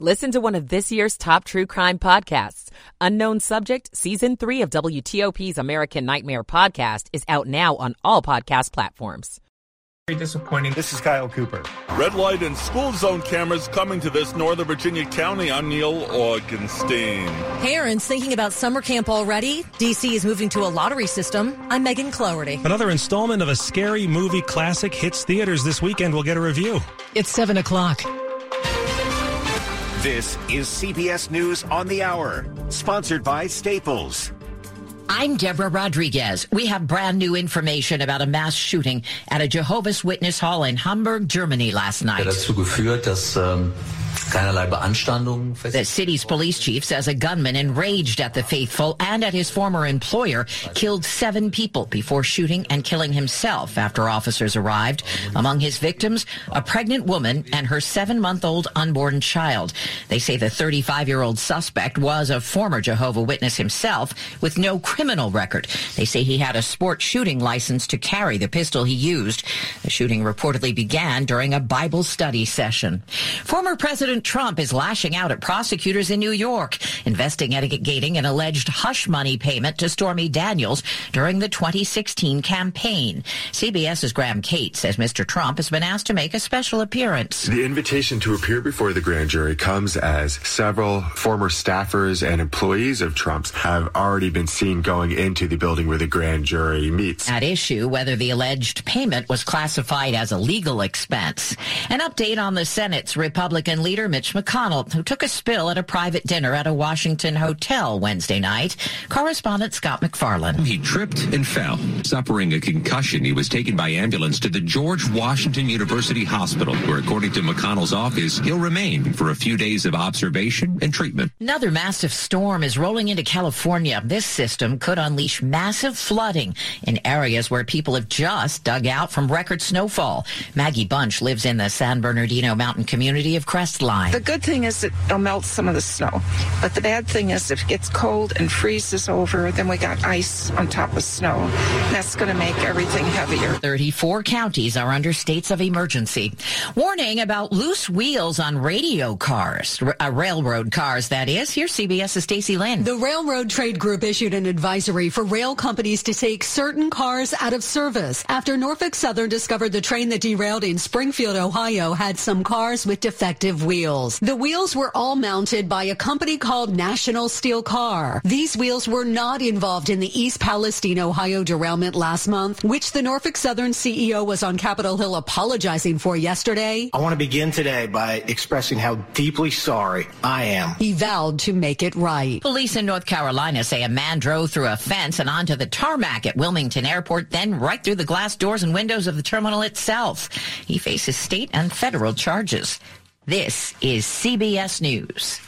Listen to one of this year's top true crime podcasts. Unknown Subject, Season 3 of WTOP's American Nightmare podcast is out now on all podcast platforms. Very disappointing. This is Kyle Cooper. Red light and school zone cameras coming to this Northern Virginia county. I'm Neil Augenstein. Parents thinking about summer camp already? DC is moving to a lottery system. I'm Megan Cloherty. Another installment of a scary movie classic hits theaters this weekend. We'll get a review. It's 7 o'clock. This is CBS News on the Hour, sponsored by Staples. I'm Deborah Rodriguez. We have brand new information about a mass shooting at a Jehovah's Witness Hall in Hamburg, Germany last night. dazu geführt, dass ähm, keinerlei Beanstandungen The city's police chief says a gunman enraged at the faithful and at his former employer killed seven people before shooting and killing himself after officers arrived. Among his victims, a pregnant woman and her seven-month-old unborn child. They say the 35-year-old suspect was a former Jehovah Witness himself with no criminal record. They say he had a sport shooting license to carry the pistol he used. The shooting reportedly began during a Bible study session. Former President Trump is lashing out at prosecutors in New York, investigating an alleged hush money payment to Stormy Daniels during the 2016 campaign. CBS's Graham Kates says Mr. Trump has been asked to make a special appearance. The invitation to appear before the grand jury comes as several former staffers and employees of Trump's have already been seen going into the building where the grand jury meets. At issue whether the alleged payment was classified as a legal expense. An update on the Senate's Republican leader Mitch McConnell, who took a spill at a private dinner at a Washington hotel Wednesday night. Correspondent Scott MacFarlane. He tripped and fell. Suffering a concussion, he was taken by ambulance to the George Washington University Hospital, where, according to McConnell's office, he'll remain for a few days of observation and treatment. Another massive storm is rolling into California. This system could unleash massive flooding in areas where people have just dug out from record snowfall. Maggie Bunch lives in the San Bernardino mountain community of Crestline. The good thing is it'll melt some of the snow, but the bad thing is if it gets cold and freezes over, then we got ice on top of snow. That's going to make everything heavier. 34 counties are under states of emergency. Warning about loose wheels on radio cars, r- uh, railroad cars, that is. Here's CBS's Stacey Lynn. The Railroad Trade Group issued an advisory for rail companies to take certain cars out of service after Norfolk Southern discovered the train that derailed in Springfield, Ohio had some cars with defective wheels. The wheels were all mounted by a company called National Steel Car. These wheels were not involved in the East Palestine, Ohio derailment last month, which the Norfolk Southern CEO was on Capitol Hill apologizing for yesterday. I want to begin today by expressing how deeply sorry I am. He vowed to make it right. Police in North Carolina say a man drove through a fence and onto the tarmac at Wilmington Airport, then right through the glass doors and windows of the terminal itself. He faces state and federal charges. This is CBS News.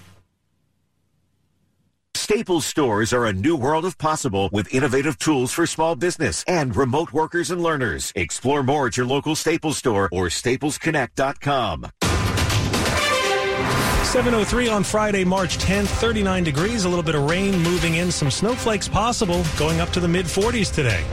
Staples stores are a new world of possible with innovative tools for small business and remote workers and learners. Explore more at your local Staples store or staplesconnect.com. 703 on Friday, March 10th, 39 degrees, a little bit of rain moving in, some snowflakes possible, going up to the mid 40s today.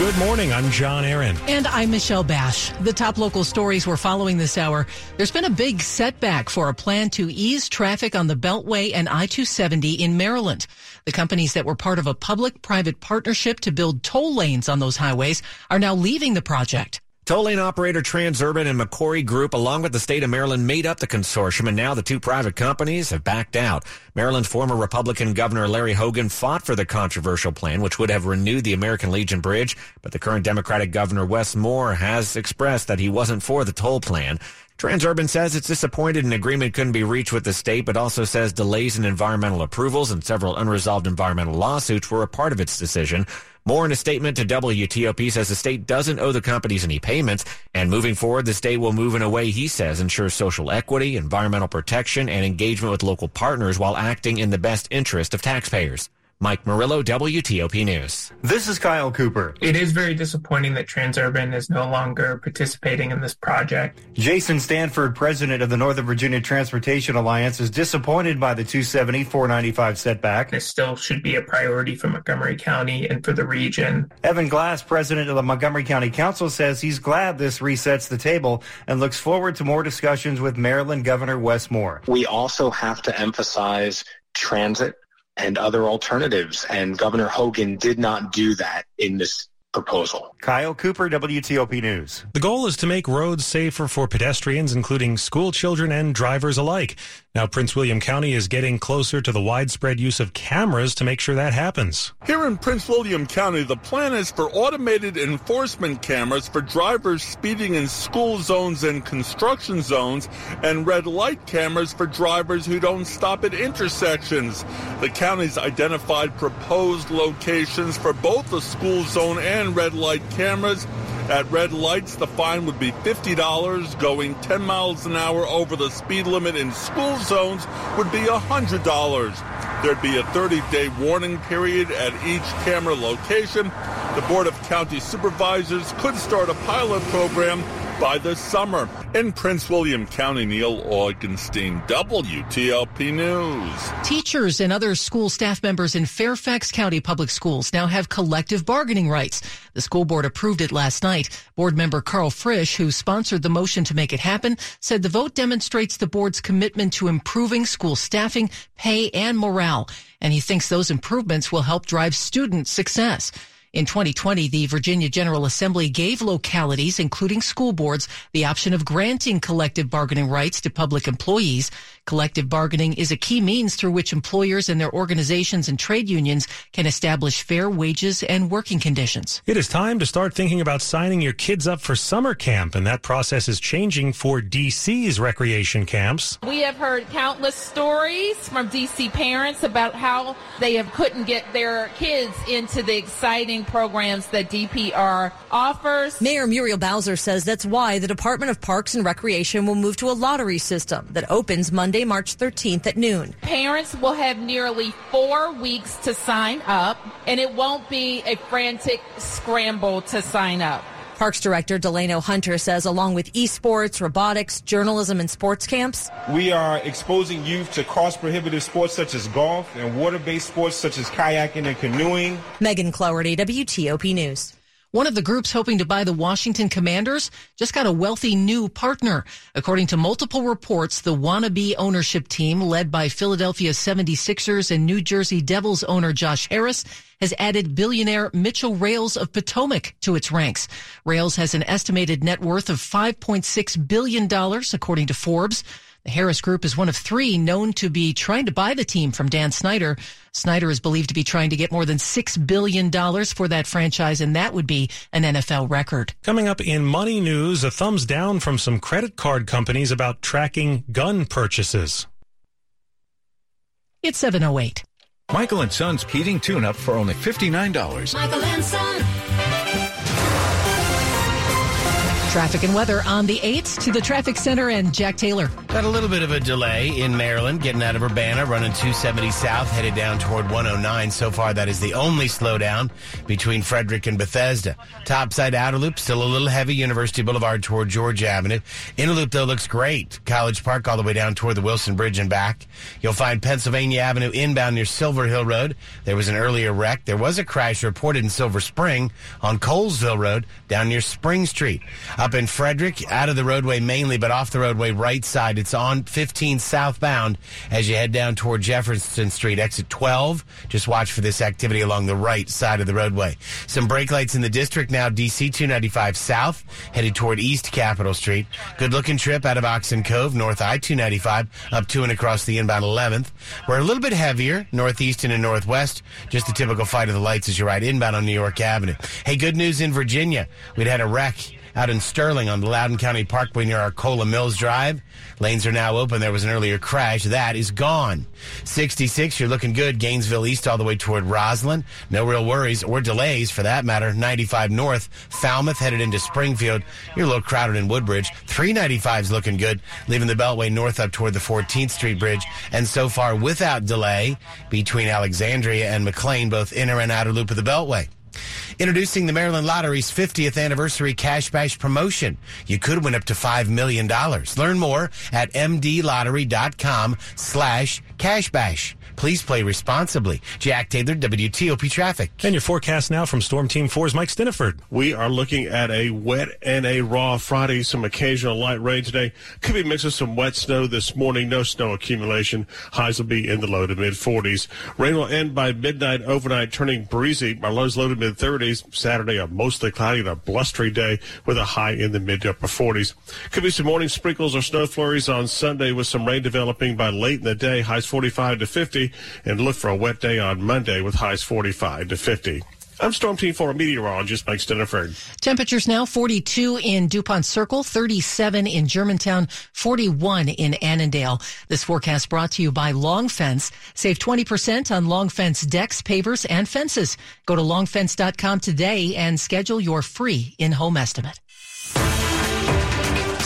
Good morning. I'm John Aaron. And I'm Michelle Bash. The top local stories we're following this hour. There's been a big setback for a plan to ease traffic on the Beltway and I-270 in Maryland. The companies that were part of a public-private partnership to build toll lanes on those highways are now leaving the project. Toll lane operator Transurban and Macquarie Group, along with the state of Maryland, made up the consortium, and now the two private companies have backed out. Maryland's former Republican Governor Larry Hogan fought for the controversial plan, which would have renewed the American Legion Bridge, but the current Democratic Governor Wes Moore has expressed that he wasn't for the toll plan. Transurban says it's disappointed an agreement couldn't be reached with the state, but also says delays in environmental approvals and several unresolved environmental lawsuits were a part of its decision. Moore in a statement to WTOP says the state doesn't owe the companies any payments, and moving forward, the state will move in a way he says ensures social equity, environmental protection, and engagement with local partners while acting in the best interest of taxpayers. Mike Murillo, WTOP News. This is Kyle Cooper. It is very disappointing that Transurban is no longer participating in this project. Jason Stanford, president of the Northern Virginia Transportation Alliance, is disappointed by the 270 495 setback. This still should be a priority for Montgomery County and for the region. Evan Glass, president of the Montgomery County Council, says he's glad this resets the table and looks forward to more discussions with Maryland Governor Wes Moore. We also have to emphasize transit and other alternatives. And Governor Hogan did not do that in this proposal. Kyle Cooper, WTOP News. The goal is to make roads safer for pedestrians, including school children and drivers alike. Now, Prince William County is getting closer to the widespread use of cameras to make sure that happens. Here in Prince William County, the plan is for automated enforcement cameras for drivers speeding in school zones and construction zones, and red light cameras for drivers who don't stop at intersections. The county's identified proposed locations for both the school zone and red light cameras. At red lights, the fine would be $50. Going 10 miles an hour over the speed limit in school zones would be $100. There'd be a 30-day warning period at each camera location. The Board of County Supervisors could start a pilot program by the summer. In Prince William County, Neil Augenstein, WTOP News. Teachers and other school staff members in Fairfax County Public Schools now have collective bargaining rights. The school board approved it last night. Board member Karl Frisch, who sponsored the motion to make it happen, said the vote demonstrates the board's commitment to improving school staffing, pay, and morale. And he thinks those improvements will help drive student success. In 2020, the Virginia General Assembly gave localities, including school boards, the option of granting collective bargaining rights to public employees. Collective bargaining is a key means through which employers and their organizations and trade unions can establish fair wages and working conditions. It is time to start thinking about signing your kids up for summer camp, and that process is changing for DC's recreation camps. We have heard countless stories from DC parents about how they have couldn't get their kids into the exciting programs that DPR offers. Mayor Muriel Bowser says that's why the Department of Parks and Recreation will move to a lottery system that opens Monday, March 13th at noon. Parents will have nearly four weeks to sign up, and it won't be a frantic scramble to sign up. Parks Director Delano Hunter says, along with esports, robotics, journalism, and sports camps, we are exposing youth to cost prohibitive sports such as golf and water based sports such as kayaking and canoeing. Megan Cloherty, WTOP News. One of the groups hoping to buy the Washington Commanders just got a wealthy new partner. According to multiple reports, the wannabe ownership team led by Philadelphia 76ers and New Jersey Devils owner Josh Harris has added billionaire Mitchell Rales of Potomac to its ranks. Rales has an estimated net worth of $5.6 billion, according to Forbes. The Harris Group is one of three known to be trying to buy the team from Dan Snyder. Snyder is believed to be trying to get more than $6 billion for that franchise, and that would be an NFL record. Coming up in money news, a thumbs down from some credit card companies about tracking gun purchases. It's 708. Michael and Son's heating tune up for only $59. Michael and Son. Traffic and weather on the 8th to the traffic center and Jack Taylor. Got a little bit of a delay in Maryland, getting out of Urbana, running 270 south, headed down toward 109. So far, that is the only slowdown between Frederick and Bethesda. Topside outer loop, still a little heavy, University Boulevard toward Georgia Avenue. Inner loop, though, looks great. College Park all the way down toward the Wilson Bridge and back. You'll find Pennsylvania Avenue inbound near Silver Hill Road. There was an earlier wreck. There was a crash reported in Silver Spring on Colesville Road down near Spring Street. Up in Frederick, out of the roadway mainly, but off the roadway right side. It's on 15 southbound as you head down toward Jefferson Street, exit 12. Just watch for this activity along the right side of the roadway. Some brake lights in the district now, DC 295 south, headed toward East Capitol Street. Good looking trip out of Oxon Cove, north I 295, up to and across the inbound 11th. We're a little bit heavier, northeast and northwest. Just the typical fight of the lights as you ride inbound on New York Avenue. Hey, good news in Virginia. We'd had a wreck out in Sterling on the Loudoun County Parkway near Arcola Mills Drive. Lanes are now open. There was an earlier crash. That is gone. 66, you're looking good. Gainesville East all the way toward Rosslyn. No real worries or delays for that matter. 95 North, Falmouth headed into Springfield. You're a little crowded in Woodbridge. 395 is looking good. Leaving the Beltway north up toward the 14th Street Bridge. And so far without delay between Alexandria and McLean, both inner and outer loop of the Beltway. Introducing the Maryland Lottery's 50th anniversary cash bash promotion. You could win up to $5 million. Learn more at mdlottery.com slash cashbash. Please play responsibly. Jack Taylor, WTOP Traffic. And your forecast now from Storm Team 4's Mike Stinneford. We are looking at a wet and a raw Friday. Some occasional light rain today. Could be mixed with some wet snow this morning. No snow accumulation. Highs will be in the low to mid 40s. Rain will end by midnight, overnight, turning breezy. Our lows low to mid 30s. Saturday, a mostly cloudy and a blustery day with a high in the mid to upper 40s. Could be some morning sprinkles or snow flurries on Sunday with some rain developing by late in the day. Highs 45 to 50 and look for a wet day on Monday with highs 45 to 50. I'm Storm Team 4 meteorologist Mike Stinneford. Temperatures now 42 in DuPont Circle, 37 in Germantown, 41 in Annandale. This forecast brought to you by Long Fence. Save 20% on Long Fence decks, pavers, and fences. Go to longfence.com today and schedule your free in-home estimate.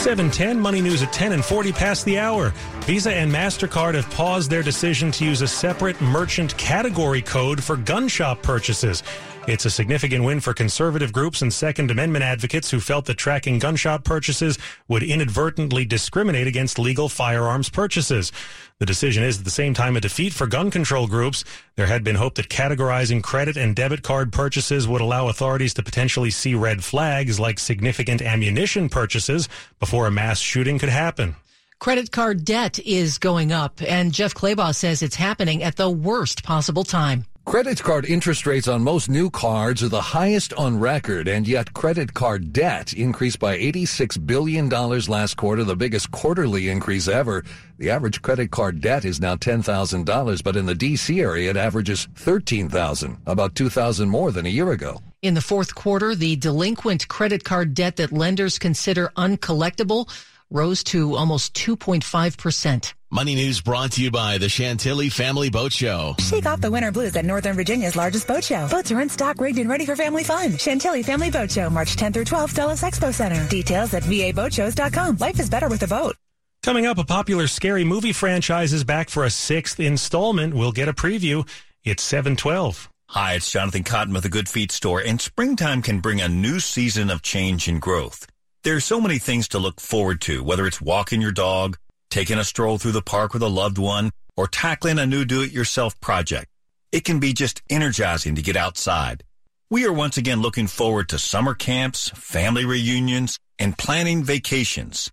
710 Money News at 10 and 40 past the hour. Visa and MasterCard have paused their decision to use a separate merchant category code for gun shop purchases. It's a significant win for conservative groups and Second Amendment advocates who felt that tracking gun shop purchases would inadvertently discriminate against legal firearms purchases. The decision is at the same time a defeat for gun control groups. There had been hope that categorizing credit and debit card purchases would allow authorities to potentially see red flags like significant ammunition purchases before a mass shooting could happen. Credit card debt is going up, and Jeff Clabaugh says it's happening at the worst possible time. Credit card interest rates on most new cards are the highest on record, and yet credit card debt increased by $86 billion last quarter, the biggest quarterly increase ever. The average credit card debt is now $10,000, but in the D.C. area it averages 13,000, about 2,000 more than a year ago. In the fourth quarter, the delinquent credit card debt that lenders consider uncollectible rose to almost 2.5%. Money News brought to you by the Chantilly Family Boat Show. Shake off the winter blues at Northern Virginia's largest boat show. Boats are in stock, rigged, and ready for family fun. Chantilly Family Boat Show, March 10th through 12th, Dulles Expo Center. Details at vaboatshows.com. Life is better with a boat. Coming up, a popular scary movie franchise is back for a sixth installment. We'll get a preview. It's 712. Hi, it's Jonathan Cotton with the Good Feet Store, and springtime can bring a new season of change and growth. There are so many things to look forward to, whether it's walking your dog, taking a stroll through the park with a loved one, or tackling a new do-it-yourself project. It can be just energizing to get outside. We are once again looking forward to summer camps, family reunions, and planning vacations.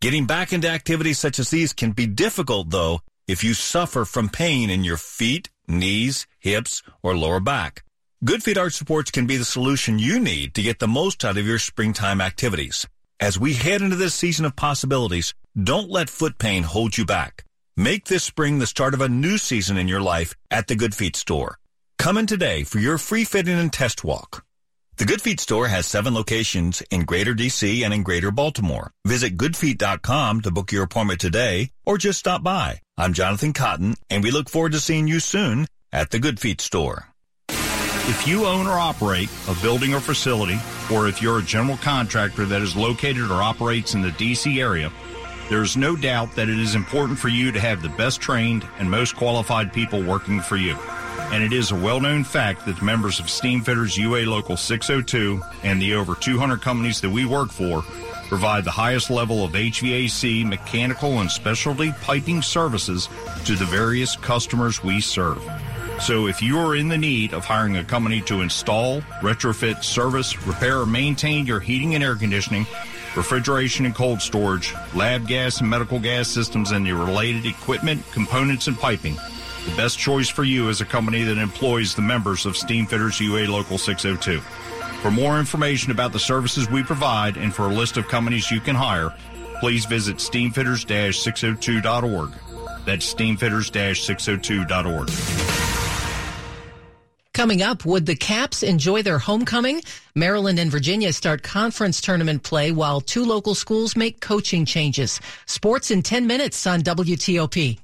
Getting back into activities such as these can be difficult, though, if you suffer from pain in your feet, knees, hips, or lower back. Good Feet Arch Supports can be the solution you need to get the most out of your springtime activities. As we head into this season of possibilities, don't let foot pain hold you back. Make this spring the start of a new season in your life at the Good Feet store. Come in today for your free fitting and test walk. The Good Feet store has seven locations in Greater DC and in Greater Baltimore. Visit goodfeet.com to book your appointment today or just stop by. I'm Jonathan Cotton and we look forward to seeing you soon at the Good Feet store. If you own or operate a building or facility, or if you're a general contractor that is located or operates in the DC area, there is no doubt that it is important for you to have the best trained and most qualified people working for you. And it is a well known fact that the members of Steamfitters UA Local 602 and the over 200 companies that we work for provide the highest level of HVAC, mechanical, and specialty piping services to the various customers we serve. So if you are in the need of hiring a company to install, retrofit, service, repair, or maintain your heating and air conditioning, refrigeration and cold storage, lab gas and medical gas systems, and the related equipment, components, and piping, the best choice for you is a company that employs the members of Steamfitters UA Local 602. For more information about the services we provide and for a list of companies you can hire, please visit steamfitters-602.org. That's steamfitters-602.org. Coming up, would the Caps enjoy their homecoming? Maryland and Virginia start conference tournament play while two local schools make coaching changes. Sports in 10 minutes on WTOP.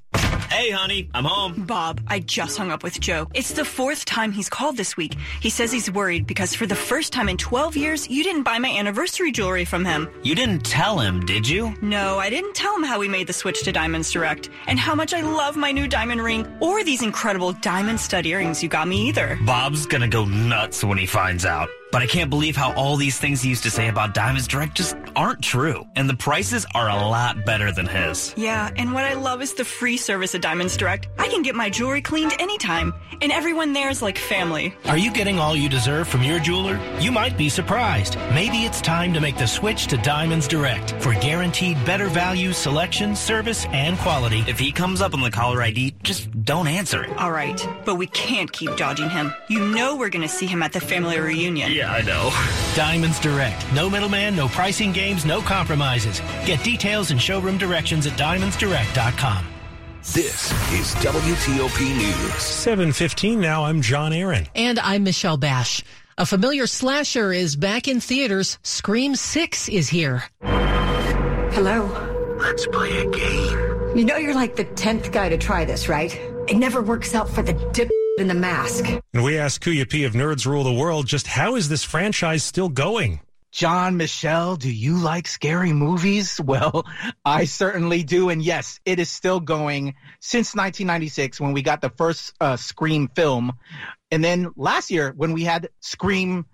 Hey, honey, I'm home. Bob, I just hung up with Joe. It's the fourth time he's called this week. He says he's worried because for the first time in 12 years, you didn't buy my anniversary jewelry from him. You didn't tell him, did you? No, I didn't tell him how we made the switch to Diamonds Direct and how much I love my new diamond ring or these incredible diamond stud earrings you got me either. Bob's gonna go nuts when he finds out. But I can't believe how all these things he used to say about Diamonds Direct just aren't true. And the prices are a lot better than his. Yeah, and what I love is the free service at Diamonds Direct. I can get my jewelry cleaned anytime, and everyone there is like family. Are you getting all you deserve from your jeweler? You might be surprised. Maybe it's time to make the switch to Diamonds Direct for guaranteed better value, selection, service, and quality. If he comes up on the caller ID, just don't answer it. All right, but we can't keep dodging him. You know we're going to see him at the family reunion. Yeah, I know. Diamonds Direct. No middleman, no pricing games, no compromises. Get details and showroom directions at diamondsdirect.com. This is WTOP News. 715 now. I'm John Aaron. And I'm Michelle Bash. A familiar slasher is back in theaters. Scream 6 is here. Hello. Let's play a game. You know you're like the 10th guy to try this, right? It never works out for the dip in the mask. And we asked Kuya P of Nerds Rule the World just how is this franchise still going? John, Michelle, do you like scary movies? Well, I certainly do. And yes, it is still going since 1996 when we got the first uh, Scream film. And then last year when we had Scream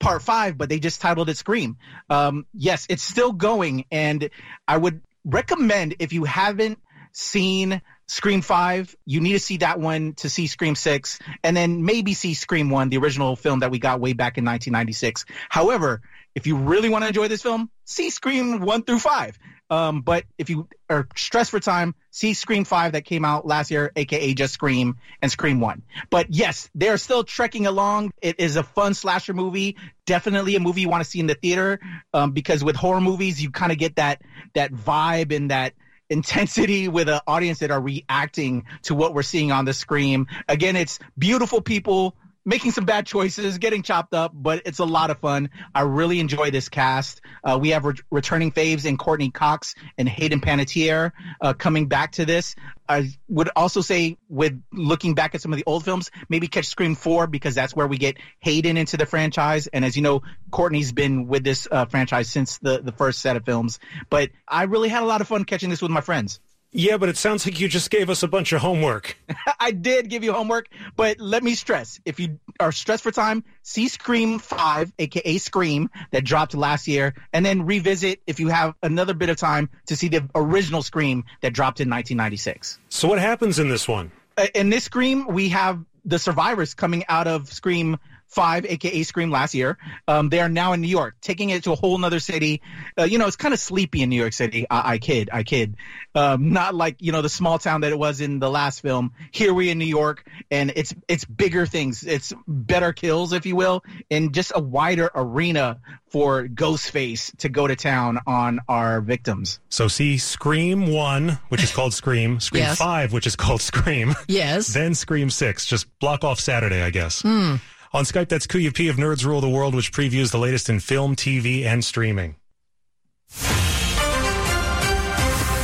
Part 5, but they just titled it Scream. Um, yes, it's still going. And I would recommend if you haven't seen Scream 5, you need to see that one to see Scream 6, and then maybe see Scream 1, the original film that we got way back in 1996. However, if you really want to enjoy this film, see Scream 1 through 5. Um, but if you are stressed for time, see Scream 5 that came out last year, aka just Scream and Scream 1. But yes, they're still trekking along. It is a fun slasher movie. Definitely a movie you want to see in the theater. Um, because with horror movies, you kind of get that, that vibe and that, intensity with an audience that are reacting to what we're seeing on the screen. Again, it's beautiful people making some bad choices, getting chopped up, but it's a lot of fun. I really enjoy this cast. Uh, we have re- returning faves in Courteney Cox and Hayden Panettiere uh, coming back to this. I would also say, with looking back at some of the old films, maybe catch Scream 4 because that's where we get Hayden into the franchise. And as you know, Courtney's been with this uh, franchise since the, the first set of films. But I really had a lot of fun catching this with my friends. Yeah, but it sounds like you just gave us a bunch of homework. I did give you homework, but let me stress if you are stressed for time, see Scream 5, aka Scream, that dropped last year, and then revisit if you have another bit of time to see the original Scream that dropped in 1996. So, what happens in this one? Uh, in this Scream, we have the survivors coming out of Scream Five, aka Scream, last year. Um, they are now in New York, taking it to a whole nother city. Uh, you know, it's kind of sleepy in New York City. I, I kid, I kid. Um, not like you know the small town that it was in the last film. Here we in New York, and it's it's bigger things. It's better kills, if you will, and just a wider arena for Ghostface to go to town on our victims. So see Scream 1, which is called Scream, Scream Yes. 5, which is called Scream. Yes. Then Scream 6. Just block off Saturday, I guess. Hmm. On Skype, that's Kuya P of Nerds Rule the World, which previews the latest in film, TV, and streaming.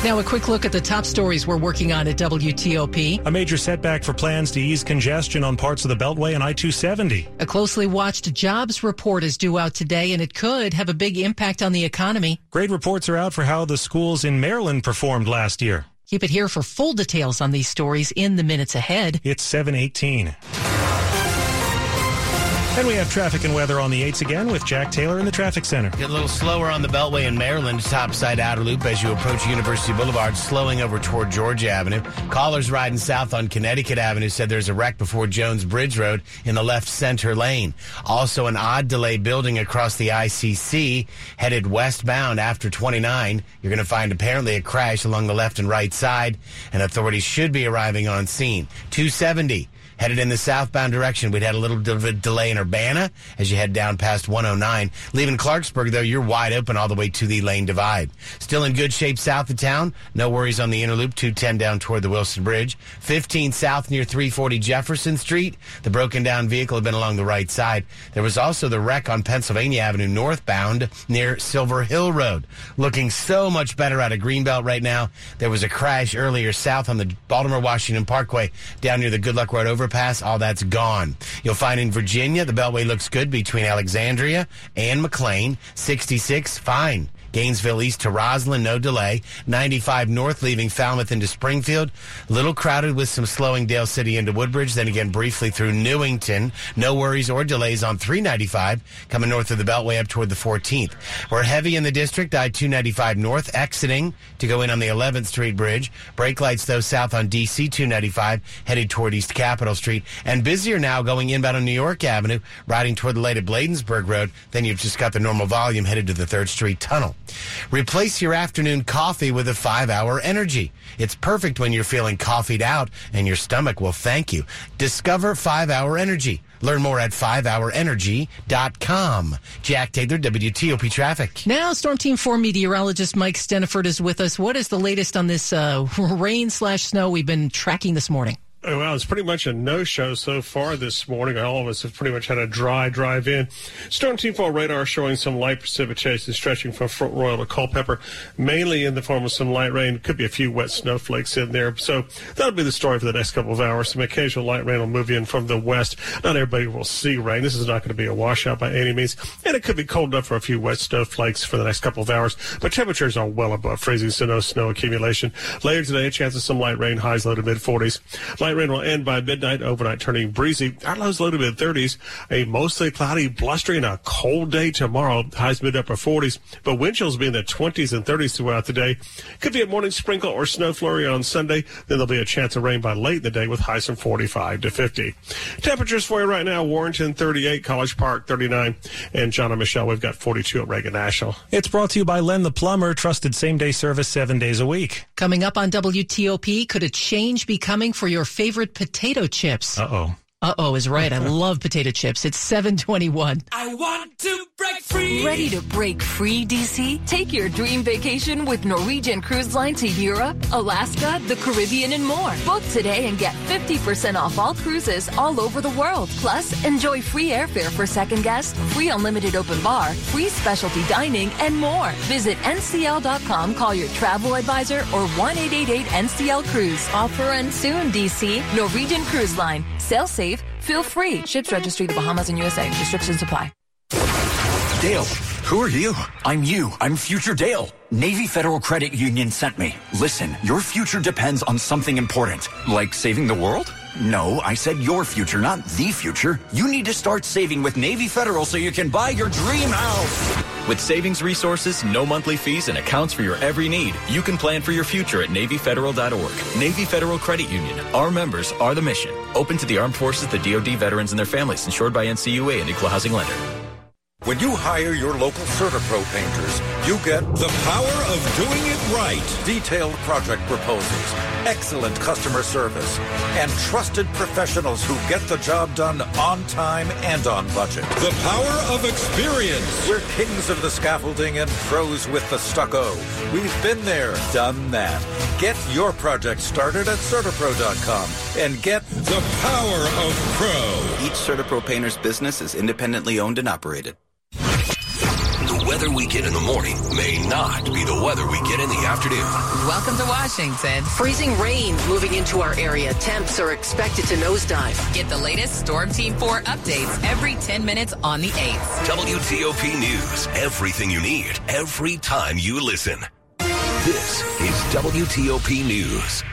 Now, a quick look at the top stories we're working on at WTOP. A major setback for plans to ease congestion on parts of the Beltway and I 270. A closely watched jobs report is due out today, and it could have a big impact on the economy. Great reports are out for how the schools in Maryland performed last year. Keep it here for full details on these stories in the minutes ahead. It's 718. And we have traffic and weather on the 8s again with Jack Taylor in the traffic center. Get a little slower on the Beltway in Maryland, topside outer loop as you approach University Boulevard, slowing over toward Georgia Avenue. Callers riding south on Connecticut Avenue said there's a wreck before Jones Bridge Road in the left center lane. Also, an odd delay building across the ICC headed westbound after 29. You're going to find apparently a crash along the left and right side, and authorities should be arriving on scene. 270 Headed in the southbound direction, we'd had a little bit of a delay in Urbana as you head down past 109. Leaving Clarksburg, though, you're wide open all the way to the lane divide. Still in good shape south of town. No worries on the inner loop, 210 down toward the Wilson Bridge. 15 south near 340 Jefferson Street. The broken down vehicle had been along the right side. There was also the wreck on Pennsylvania Avenue northbound near Silver Hill Road. Looking so much better out of Greenbelt right now. There was a crash earlier south on the Baltimore Washington Parkway down near the Good Luck Road overpass. All that's gone. You'll find in Virginia, the Beltway looks good between Alexandria and McLean. 66, fine. Gainesville east to Rosslyn, no delay. 95 north leaving Falmouth into Springfield. Little crowded with some slowing Dale City into Woodbridge, then again briefly through Newington. No worries or delays on 395 coming north of the Beltway up toward the 14th. We're heavy in the district, I-295 north, exiting to go in on the 11th Street Bridge. Brake lights though south on DC 295 headed toward East Capitol Street. And busier now going inbound on New York Avenue, riding toward the late at Bladensburg Road. Then you've just got the normal volume headed to the 3rd Street Tunnel. Replace your afternoon coffee with a five hour energy. It's perfect when you're feeling coffeeed out and your stomach will thank you. Discover five hour energy. Learn more at 5hourenergy.com. Jack Taylor, WTOP Traffic. Now, Storm Team 4 meteorologist Mike Stinneford is with us. What is the latest on this uh, rain slash snow we've been tracking this morning? Oh, Well, it's pretty much a no-show so far this morning. All of us have pretty much had a dry drive in. Storm Team 4 radar showing some light precipitation stretching from Front Royal to Culpeper, mainly in the form of some light rain. Could be a few wet snowflakes in there. So that'll be the story for the next couple of hours. Some occasional light rain will move in from the west. Not everybody will see rain. This is not going to be a washout by any means. And it could be cold enough for a few wet snowflakes for the next couple of hours. But temperatures are well above freezing, so no snow accumulation. Later today, a chance of some light rain, highs low to mid 40s. Light rain will end by midnight, overnight turning breezy. Our lows low to mid 30s. A mostly cloudy, blustering, and a cold day tomorrow. Highs mid upper 40s. But wind chills will be in the 20s and 30s throughout the day. Could be a morning sprinkle or snow flurry on Sunday. Then there'll be a chance of rain by late in the day with highs from 45 to 50. Temperatures for you right now Warrenton 38, College Park 39, and John and Michelle, we've got 42 at Reagan National. It's brought to you by Len the Plumber, trusted same day service seven days a week. Coming up on WTOP, could a change be coming for your favorite potato chips? Uh oh. Uh oh is right. I love potato chips. It's 721. I want to break free. Ready to break free, DC? Take your dream vacation with Norwegian Cruise Line to Europe, Alaska, the Caribbean, and more. Book today and get 50% off all cruises all over the world. Plus, enjoy free airfare for second guests, free unlimited open bar, free specialty dining, and more. Visit ncl.com, call your travel advisor, or 1 888 NCL Cruise. Offer ends soon, DC. Norwegian Cruise Line. Sail safe. Feel free. Ships registry the Bahamas and USA. Restrictions apply. Dale, who are you? I'm you. I'm Future Dale. Navy Federal Credit Union sent me. Listen, your future depends on something important. Like saving the world? No, I said your future, not the future. You need to start saving with Navy Federal so you can buy your dream house. With savings resources, no monthly fees, and accounts for your every need, you can plan for your future at NavyFederal.org. Navy Federal Credit Union. Our members are the mission. Open to the armed forces, the DoD veterans, and their families. Insured by NCUA, an equal housing lender. When you hire your local CertaPro painters, you get the power of doing it right. Detailed project proposals, excellent customer service, and trusted professionals who get the job done on time and on budget. The power of experience. We're kings of the scaffolding and pros with the stucco. We've been there, done that. Get your project started at CertaPro.com and get the power of pro. Each CertaPro painter's business is independently owned and operated. The weather we get in the morning may not be the weather we get in the afternoon. Welcome to Washington. Freezing rain moving into our area. Temps are expected to nosedive. Get the latest Storm Team 4 updates every 10 minutes on the 8th. WTOP News. Everything you need, every time you listen. This is WTOP News.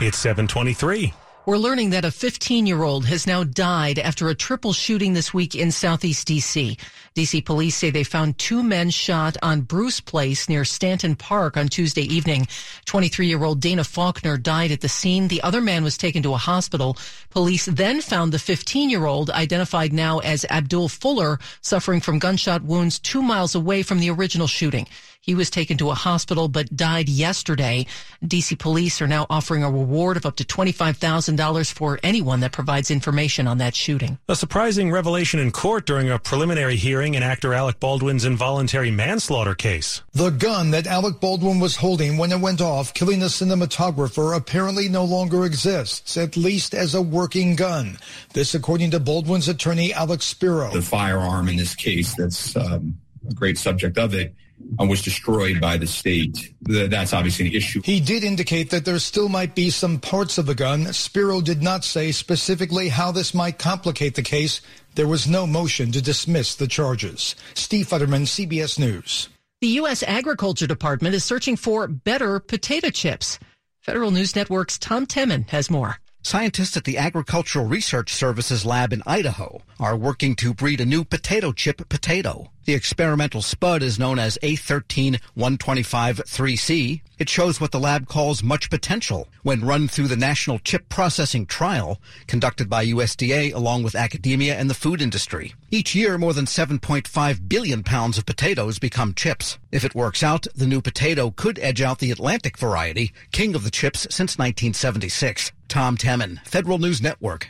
It's 723. We're learning that a 15 year old has now died after a triple shooting this week in southeast DC. DC police say they found two men shot on Bruce Place near Stanton Park on Tuesday evening. 23 year old Dana Faulkner died at the scene. The other man was taken to a hospital. Police then found the 15 year old, identified now as Abdul Fuller, suffering from gunshot wounds two miles away from the original shooting. He was taken to a hospital but died yesterday. DC police are now offering a reward of up to $25,000 for anyone that provides information on that shooting. A surprising revelation in court during a preliminary hearing in actor Alec Baldwin's involuntary manslaughter case. The gun that Alec Baldwin was holding when it went off, killing the cinematographer, apparently no longer exists, at least as a working gun. This according to Baldwin's attorney, Alex Spiro. The firearm in this case, that's um, a great subject of it, uh, was destroyed by the state. That's obviously an issue. He did indicate that there still might be some parts of the gun. Spiro did not say specifically how this might complicate the case. There was no motion to dismiss the charges. Steve Futterman, CBS News. The U.S. Agriculture Department is searching for better potato chips. Federal News Network's Tom Temin has more. Scientists at the Agricultural Research Services lab in Idaho are working to breed a new potato chip potato. The experimental spud is known as A13-125-3C. It shows what the lab calls much potential when run through the National Chip Processing Trial conducted by USDA along with academia and the food industry. Each year, more than 7.5 billion pounds of potatoes become chips. If it works out, the new potato could edge out the Atlantic variety, king of the chips since 1976. Tom Temin, Federal News Network.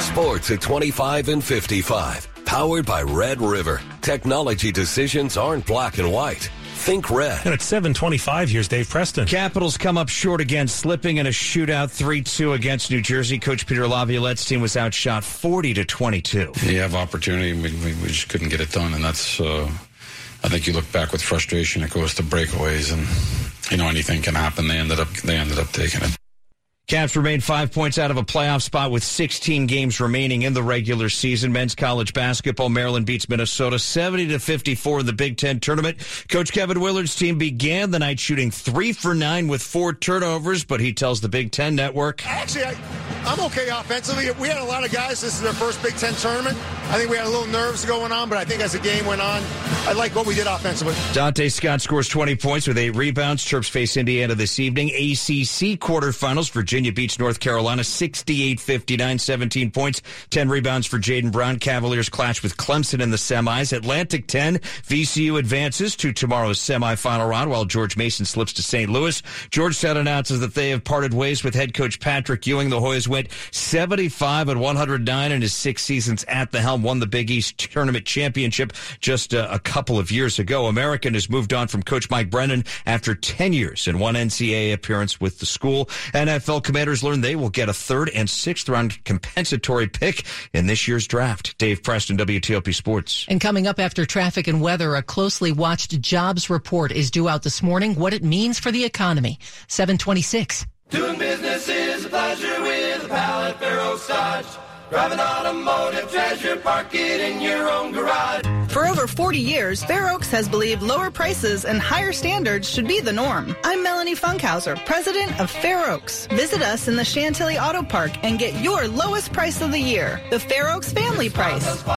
Sports at 25 and 55. Powered by Red River. Technology decisions aren't black and white. Think red. And at 725, here's Dave Preston. Capitals come up short again, slipping in a shootout 3-2 against New Jersey. Coach Peter Laviolette's team was outshot 40 to 22. You have opportunity, we, we, we just couldn't get it done, and that's, uh, I think you look back with frustration, it goes to breakaways, and, you know, anything can happen. They ended up, they ended up taking it. Caps remain five points out of a playoff spot with 16 games remaining in the regular season. Men's college basketball, Maryland beats Minnesota 70 to 54 in the Big Ten tournament. Coach Kevin Willard's team began the night shooting three for nine with four turnovers, but he tells the Big Ten network. Actually, I, I'm okay offensively. We had a lot of guys. This is their first Big Ten tournament. I think we had a little nerves going on, but I think as the game went on, I like what we did offensively. Donta Scott scores 20 points with eight rebounds. Terps face Indiana this evening. ACC quarterfinals, Virginia beats North Carolina 68-59, 17 points, 10 rebounds for Jaden Brown. Cavaliers clash with Clemson in the semis. Atlantic 10, VCU advances to tomorrow's semifinal round while George Mason slips to St. Louis. Georgetown announces that they have parted ways with head coach Patrick Ewing. The Hoyas went 75 and 109 in his six seasons at the helm, won the Big East tournament championship just uh, a couple of years ago. American has moved on from coach Mike Brennan after 10 years and one NCAA appearance with the school. NFL Commanders learn they will get a third and sixth round compensatory pick in this year's draft. Dave Preston, WTOP Sports. And coming up after traffic and weather, a closely watched jobs report is due out this morning. What it means for the economy. 726. Doing business is a pleasure with a pallet Fair Dodge. Drive an automotive treasure, park it in your own garage. For over 40 years, Fair Oaks has believed lower prices and higher standards should be the norm. I'm Melanie Funkhauser, president of Fair Oaks. Visit us in the Chantilly Auto Park and get your lowest price of the year, the Fair Oaks Family Price.